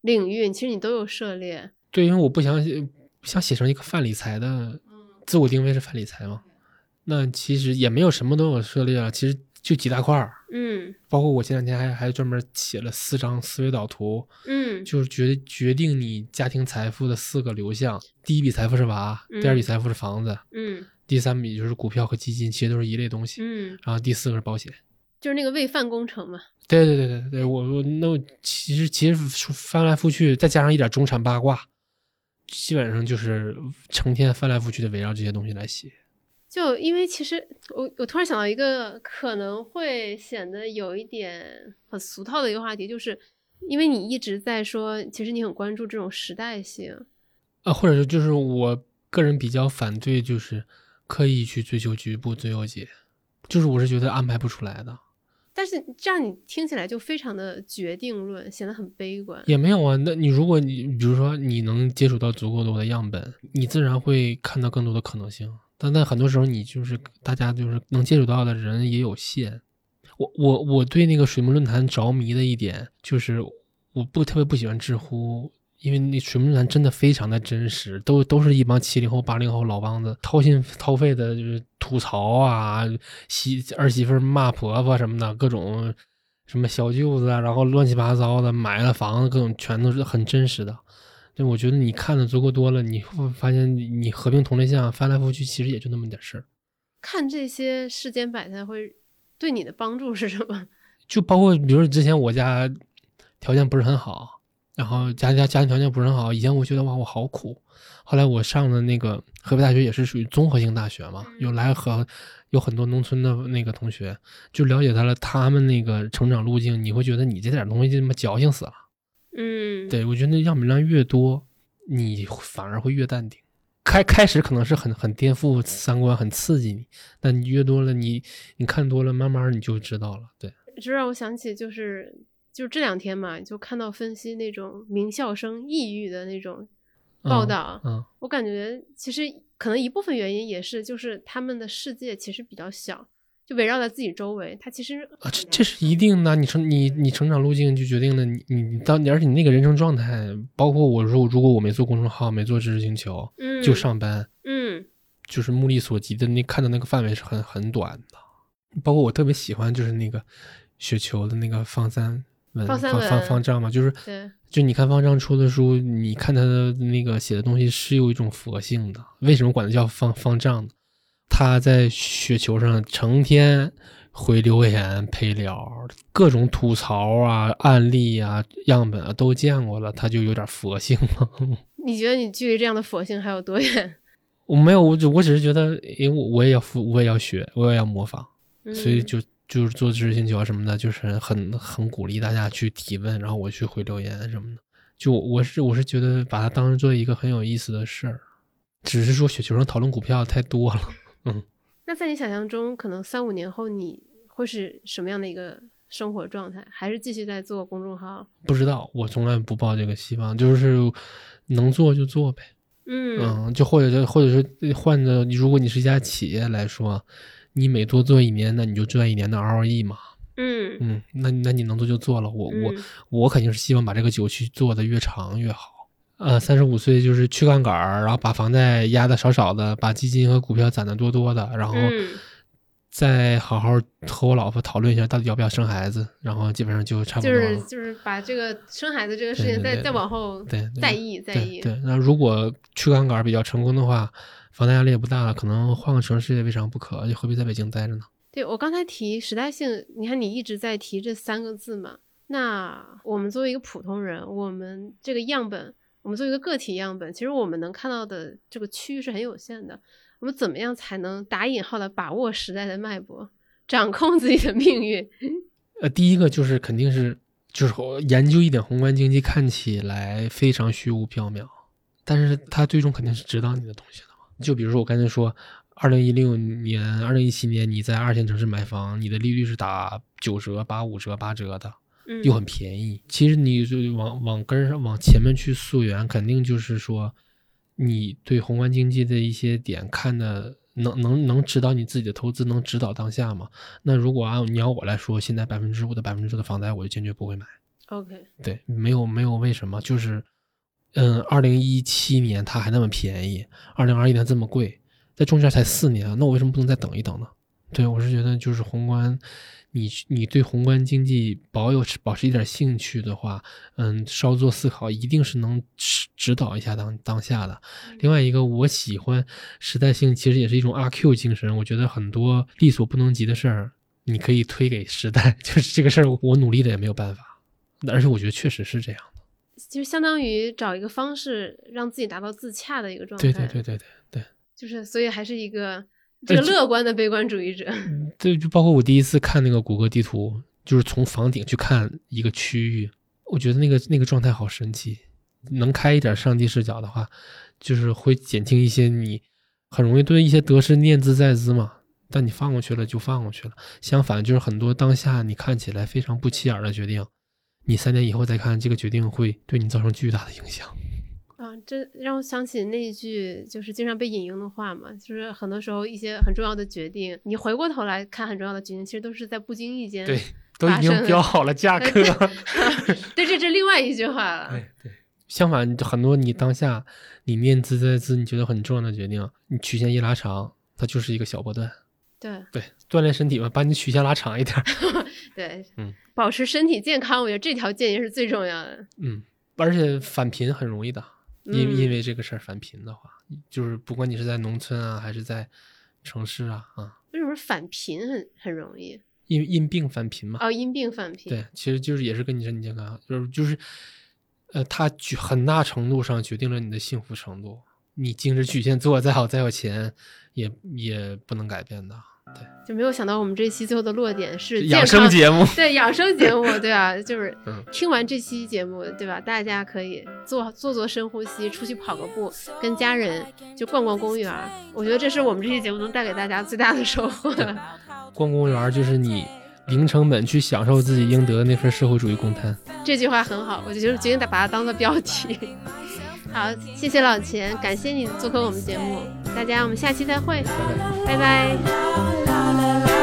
领域，其实你都有涉猎。对，因为我不想写想写成一个泛理财的，自我定位是泛理财嘛。那其实也没有什么都有涉猎啊，其实就几大块儿，嗯包括我前两天还还专门写了四张思维导图，嗯就是决决定你家庭财富的四个流向。第一笔财富是娃，第二笔财富是房子，嗯第三笔就是股票和基金，其实都是一类东西。嗯，然后第四个是保险。就是那个喂饭工程嘛。对对对对对，我我那我其实其实翻来覆去，再加上一点中产八卦，基本上就是成天翻来覆去的围绕这些东西来写。就因为其实我我突然想到一个可能会显得有一点很俗套的一个话题，就是因为你一直在说，其实你很关注这种时代性。啊，或者是就是我个人比较反对，就是刻意去追求局部最优解，就是我是觉得安排不出来的。但是这样你听起来就非常的决定论，显得很悲观。也没有啊，那你如果你比如说你能接触到足够多的样本，你自然会看到更多的可能性。但但很多时候你就是大家就是能接触到的人也有限。我我我对那个水木论坛着迷的一点就是，我不特别不喜欢知乎，因为那水木论坛真的非常的真实，都都是一帮七零后、八零后老帮子掏心掏肺的，就是吐槽啊，媳儿媳妇骂婆婆什么的，各种什么小舅子啊，然后乱七八糟的买了房子，各种全都是很真实的。对，我觉得你看的足够多了，你会发现你你合并同类项翻来覆去，其实也就那么点事儿。看这些世间百态会对你的帮助是什么？[laughs] 就包括比如说之前我家条件不是很好，然后家家家庭条件不是很好，以前我觉得哇我好苦，后来我上的那个河北大学也是属于综合性大学嘛，有来和有很多农村的那个同学，就了解到了他们那个成长路径，你会觉得你这点东西就他妈矫情死了。嗯，对我觉得那样本量越多，你反而会越淡定。开开始可能是很很颠覆三观，很刺激你，但你越多了，你你看多了，慢慢你就知道了。对，这让我想起就是就这两天嘛，就看到分析那种名校生抑郁的那种报道，嗯，我感觉其实可能一部分原因也是就是他们的世界其实比较小，就围绕在自己周围，他其实啊，这这是一定的。你成你你成长路径就决定了你你到，而且你那个人生状态，包括我如果如果我没做公众号，没做知识星球，嗯就上班，嗯就是目力所及的那看的那个范围是很很短的。包括我特别喜欢就是那个雪球的那个方三文方三方方方丈嘛，就是对就你看方丈出的书，你看他的那个写的东西是有一种佛性的。为什么管他叫方方丈呢？他在雪球上成天回留言陪聊，各种吐槽啊、案例啊、样本啊都见过了，他就有点佛性了。[laughs] 你觉得你距离这样的佛性还有多远？我没有，我只我只是觉得，因为我我也要复，我也要学，我也要模仿，所以嗯就就是做知识星球啊什么的，就是很很鼓励大家去提问，然后我去回留言什么的。就我是我是觉得把它当成做一个很有意思的事儿，只是说雪球上讨论股票太多了。那在你想象中，可能三五年后你会是什么样的一个生活状态？还是继续在做公众号？不知道，我从来不抱这个希望，就是能做就做呗。嗯嗯，就或者是或者是换着，如果你是一家企业来说，你每多做一年，那你就赚一年的 ROE 嘛。嗯嗯，那那你能做就做了。我我嗯我肯定是希望把这个酒去做的越长越好。呃，三十五岁就是去杠杆儿，然后把房贷压的少少的，把基金和股票攒的多多的，然后嗯再好好和我老婆讨论一下到底要不要生孩子，然后基本上就差不多了。是就是把这个生孩子这个事情再再往后再议再议。对对，那如果去杠杆儿比较成功的话，房贷压力也不大了，可能换个城市也未尝不可，就何必在北京待着呢？对我刚才提时代性，你看你一直在提这三个字嘛。那我们作为一个普通人，我们这个样本，我们作为一个个体样本，其实我们能看到的这个区域是很有限的。我们怎么样才能打引号的把握时代的脉搏，掌控自己的命运？[laughs] 呃，第一个就是肯定是就是研究一点宏观经济，看起来非常虚无缥缈，但是它最终肯定是指导你的东西的嘛。就比如说我刚才说。二零一六年、二零一七年，你在二线城市买房，你的利率是打九折、八五折、八折的，又很便宜。其实你就往往根上、往前面去溯源，肯定就是说，你对宏观经济的一些点看的能能能指导你自己的投资，能指导当下吗？那如果按你要我来说，现在百分之五的百分之十的房贷，我就坚决不会买。OK，对，没有没有为什么，就是嗯，二零一七年它还那么便宜，二零二一年这么贵。在中间才四年，那我为什么不能再等一等呢？对我是觉得，就是宏观，你你对宏观经济保有保持一点兴趣的话，嗯，稍作思考，一定是能指指导一下当当下的。另外一个，我喜欢时代性，其实也是一种阿 Q 精神。我觉得很多力所不能及的事儿，你可以推给时代，[laughs] 就是这个事儿，我努力的也没有办法。而且我觉得确实是这样的，就相当于找一个方式让自己达到自洽的一个状态。对对对对对对。就是，所以还是一个这个乐观的悲观主义者。对，就包括我第一次看那个谷歌地图，就是从房顶去看一个区域，我觉得那个那个状态好神奇。能开一点上帝视角的话，就是会减轻一些你很容易对一些得失念兹在兹嘛。但你放过去了就放过去了。相反，就是很多当下你看起来非常不起眼的决定，你三年以后再看，这个决定会对你造成巨大的影响。啊，这让我想起那一句就是经常被引用的话嘛，就是很多时候一些很重要的决定，你回过头来看很重要的决定，其实都是在不经意间对，都已经标好了价格。[laughs] 对，这这另外一句话了。对对，相反，很多你当下你念兹在兹，你觉得很重要的决定，你曲线一拉长，它就是一个小波段。对对，锻炼身体嘛，把你曲线拉长一点。[laughs] [laughs] 对，嗯，保持身体健康，我觉得这条建议是最重要的。嗯，而且返贫很容易的。因因为这个事儿返贫的话，就是不管你是在农村啊，还是在城市啊，啊，为什么返贫很很容易？因因病返贫嘛。哦，因病返贫。对，其实就是也是跟你身体健康，就是就是，呃，它很大程度上决定了你的幸福程度。你精神曲线做再好再有钱，也也不能改变的。对，就没有想到我们这期最后的落点是养生节目，[laughs] 对养生节目，[laughs] 对啊，就是听完这期节目，对吧？大家可以做做做深呼吸，出去跑个步，跟家人就逛逛公园。我觉得这是我们这期节目能带给大家最大的收获。逛公园就是你零成本去享受自己应得的那份社会主义公摊。这句话很好，我就决定把它当做标题。[laughs] 好，谢谢老钱，感谢你做客我们节目，大家我们下期再会，拜拜。